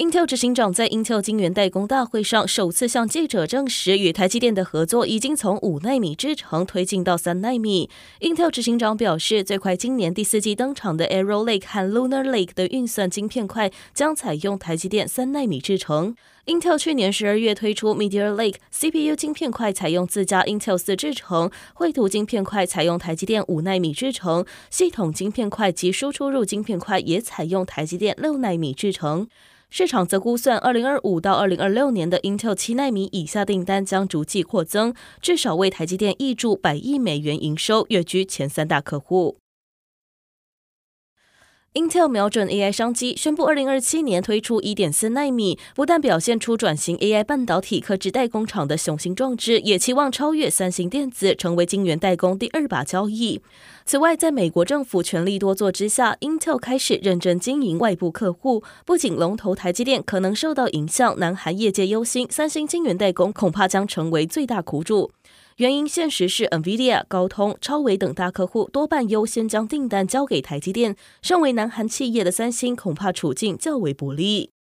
Intel 执行长在 Intel 晶圆代工大会上首次向记者证实，与台积电的合作已经从五纳米制程推进到三纳米。Intel 执行长表示，最快今年第四季登场的 Arrow Lake 和 Lunar Lake 的运算晶片块将采用台积电三纳米制程。Intel 去年十二月推出 Meteor Lake CPU 晶片块采用自家 Intel 四制程，绘图晶片块采用台积电五纳米制程，系统晶片块及输出入晶片块也采用台积电六纳米制程。市场则估算，二零二五到二零二六年的 Intel 七纳米以下订单将逐季扩增，至少为台积电挹注百亿美元营收，跃居前三大客户。Intel 瞄准 AI 商机，宣布二零二七年推出一点四奈米，不但表现出转型 AI 半导体客制代工厂的雄心壮志，也期望超越三星电子，成为晶圆代工第二把交椅。此外，在美国政府全力多做之下，Intel 开始认真经营外部客户，不仅龙头台积电可能受到影响，南韩业界忧心，三星晶圆代工恐怕将成为最大苦主。原因现实是，NVIDIA、高通、超维等大客户多半优先将订单交给台积电，身为南韩企业的三星恐怕处境较为不利。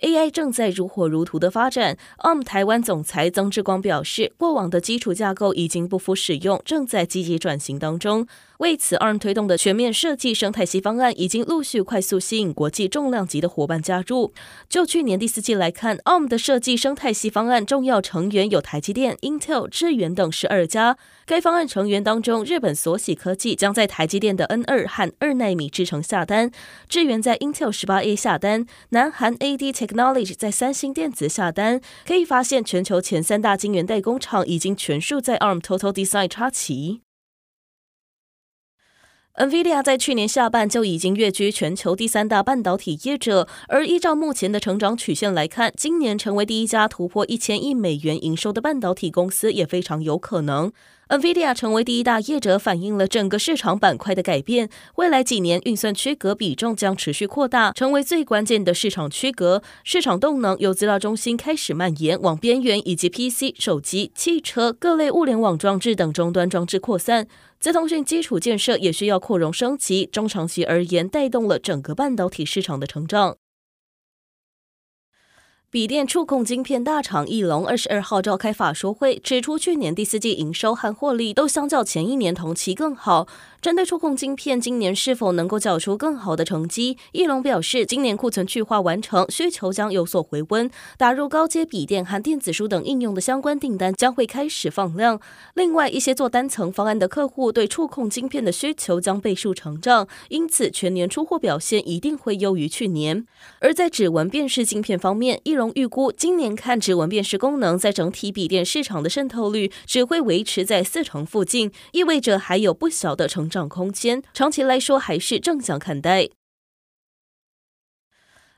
AI 正在如火如荼的发展。ARM 台湾总裁曾志光表示，过往的基础架构已经不敷使用，正在积极转型当中。为此，ARM 推动的全面设计生态系方案已经陆续快速吸引国际重量级的伙伴加入。就去年第四季来看，ARM 的设计生态系方案重要成员有台积电、Intel、智原等十二家。该方案成员当中，日本索喜科技将在台积电的 N 二和二纳米制程下单，智原在 Intel 十八 A 下单，南韩 AD Technology 在三星电子下单。可以发现，全球前三大晶圆代工厂已经全数在 ARM Total Design 插旗。NVIDIA 在去年下半就已经跃居全球第三大半导体业者，而依照目前的成长曲线来看，今年成为第一家突破一千亿美元营收的半导体公司也非常有可能。NVIDIA 成为第一大业者，反映了整个市场板块的改变。未来几年，运算区隔比重将持续扩大，成为最关键的市场区隔。市场动能由资料中心开始蔓延，往边缘以及 PC、手机、汽车各类物联网装置等终端装置扩散。在通讯基础建设也需要扩容升级，中长期而言，带动了整个半导体市场的成长。笔电触控晶片大厂义隆二十二号召开法说会，指出去年第四季营收和获利都相较前一年同期更好。针对触控晶片今年是否能够缴出更好的成绩，义隆表示，今年库存去化完成，需求将有所回温，打入高阶笔电和电子书等应用的相关订单将会开始放量。另外，一些做单层方案的客户对触控晶片的需求将倍数成长，因此全年出货表现一定会优于去年。而在指纹辨识晶片方面，义预估今年看指纹辨识功能在整体笔电市场的渗透率只会维持在四成附近，意味着还有不小的成长空间。长期来说，还是正向看待。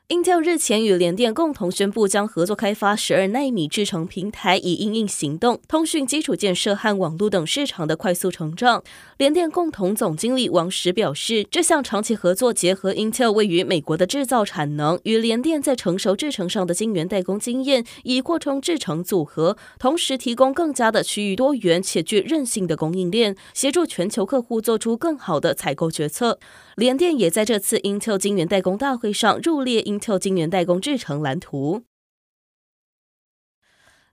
Intel 日前与联电共同宣布，将合作开发十二纳米制程平台，以应应行动、通讯基础建设和网络等市场的快速成长。联电共同总经理王石表示，这项长期合作结合 Intel 位于美国的制造产能与联电在成熟制程上的晶圆代工经验，以扩充制程组合，同时提供更加的区域多元且具韧性的供应链，协助全球客户做出更好的采购决策。联电也在这次 Intel 晶圆代工大会上入列 Intel 晶圆代工制程蓝图。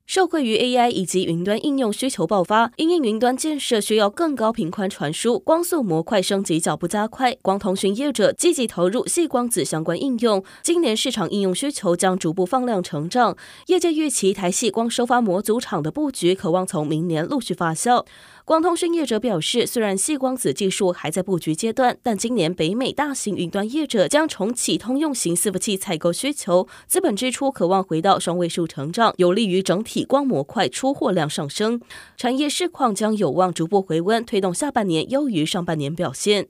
受惠于 AI 以及云端应用需求爆发，因应云端建设需要更高频宽传输，光速模块升级脚步加快，光通讯业者积极投入细光子相关应用。今年市场应用需求将逐步放量成长，业界预期台矽光收发模组厂的布局，可望从明年陆续发酵。光通讯业者表示，虽然细光子技术还在布局阶段，但今年北美大型云端业者将重启通用型伺服器采购需求，资本支出渴望回到双位数成长，有利于整体光模块出货量上升。产业市况将有望逐步回温，推动下半年优于上半年表现。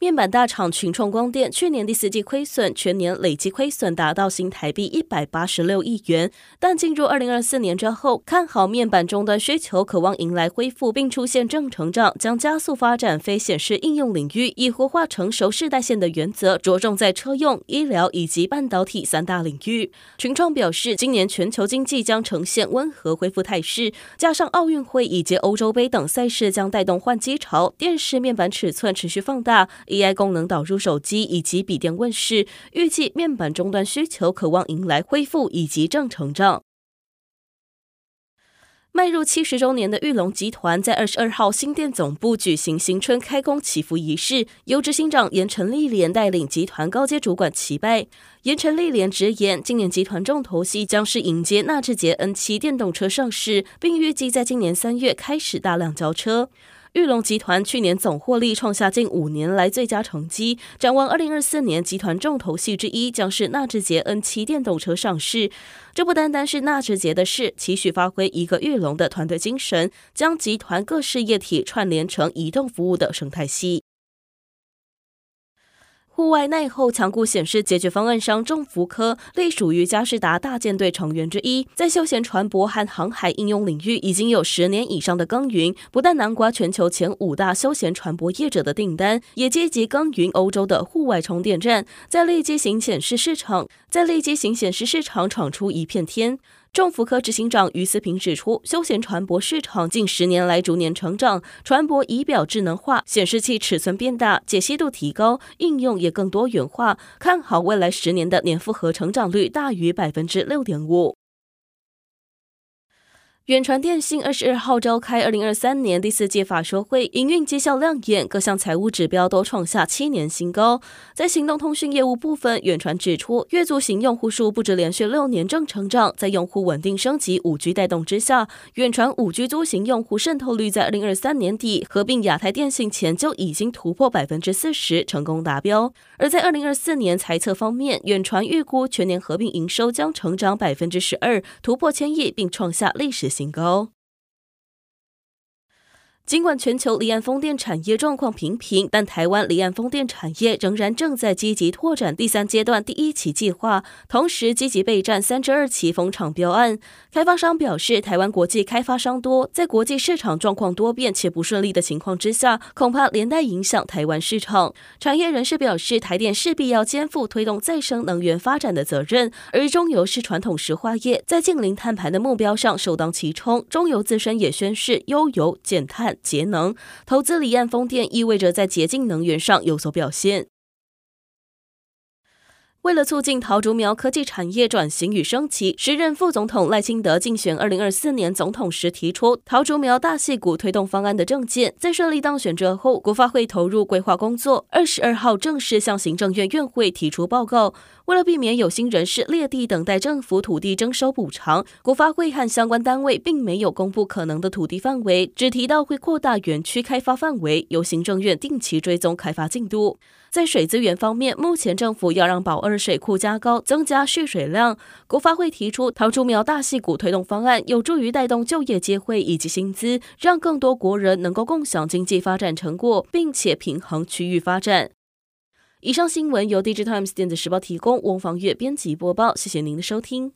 面板大厂群创光电去年第四季亏损，全年累计亏损达到新台币一百八十六亿元。但进入二零二四年之后，看好面板终端需求，渴望迎来恢复并出现正成长，将加速发展非显示应用领域，以活化成熟世代线的原则，着重在车用、医疗以及半导体三大领域。群创表示，今年全球经济将呈现温和恢复态势，加上奥运会以及欧洲杯等赛事将带动换机潮，电视面板尺寸持续放大。AI 功能导入手机以及笔电问世，预计面板终端需求可望迎来恢复以及正成长。迈入七十周年的裕隆集团在二十二号新店总部举行新春开工祈福仪式，由执行长严陈立莲带领集团高阶主管齐拜。严陈立莲直言，今年集团重头戏将是迎接纳智捷 N7 电动车上市，并预计在今年三月开始大量交车。裕隆集团去年总获利创下近五年来最佳成绩。展望二零二四年，集团重头戏之一将是纳智捷 N 七电动车上市。这不单单是纳智捷的事，期许发挥一个裕隆的团队精神，将集团各式液体串联成移动服务的生态系。户外耐候强固显示解决方案商众福科隶属于佳士达大舰队成员之一，在休闲船舶和航海应用领域已经有十年以上的耕耘，不但囊括全球前五大休闲船舶业者的订单，也积极耕耘欧洲的户外充电站，在立基型显示市场，在立基型显示市场闯出一片天。政府科执行长于思平指出，休闲船舶市场近十年来逐年成长，船舶仪表智能化，显示器尺寸变大，解析度提高，应用也更多元化，看好未来十年的年复合成长率大于百分之六点五。远传电信二十二号召开二零二三年第四届法说会，营运绩效亮眼，各项财务指标都创下七年新高。在行动通讯业务部分，远传指出，月租型用户数不止连续六年正成长，在用户稳定升级五 G 带动之下，远传五 G 租型用户渗透率在二零二三年底合并亚太电信前就已经突破百分之四十，成功达标。而在二零二四年财测方面，远传预估全年合并营收将成长百分之十二，突破千亿，并创下历史新高。尽管全球离岸风电产业状况平平，但台湾离岸风电产业仍然正在积极拓展第三阶段第一期计划，同时积极备战三至二期风场标案。开发商表示，台湾国际开发商多，在国际市场状况多变且不顺利的情况之下，恐怕连带影响台湾市场。产业人士表示，台电势必要肩负推动再生能源发展的责任，而中油是传统石化业，在净零碳排的目标上首当其冲。中油自身也宣示优油减碳。节能投资离岸风电，意味着在洁净能源上有所表现。为了促进桃竹苗科技产业转型与升级，时任副总统赖清德竞选二零二四年总统时提出桃竹苗大矽谷推动方案的政见，在顺利当选之后，国发会投入规划工作，二十二号正式向行政院院会提出报告。为了避免有心人士劣地等待政府土地征收补偿，国发会和相关单位并没有公布可能的土地范围，只提到会扩大园区开发范围，由行政院定期追踪开发进度。在水资源方面，目前政府要让宝二水库加高，增加蓄水量。国发会提出桃竹苗大矽谷推动方案，有助于带动就业机会以及薪资，让更多国人能够共享经济发展成果，并且平衡区域发展。以上新闻由 Digitimes 电子时报提供，翁方月编辑播报。谢谢您的收听。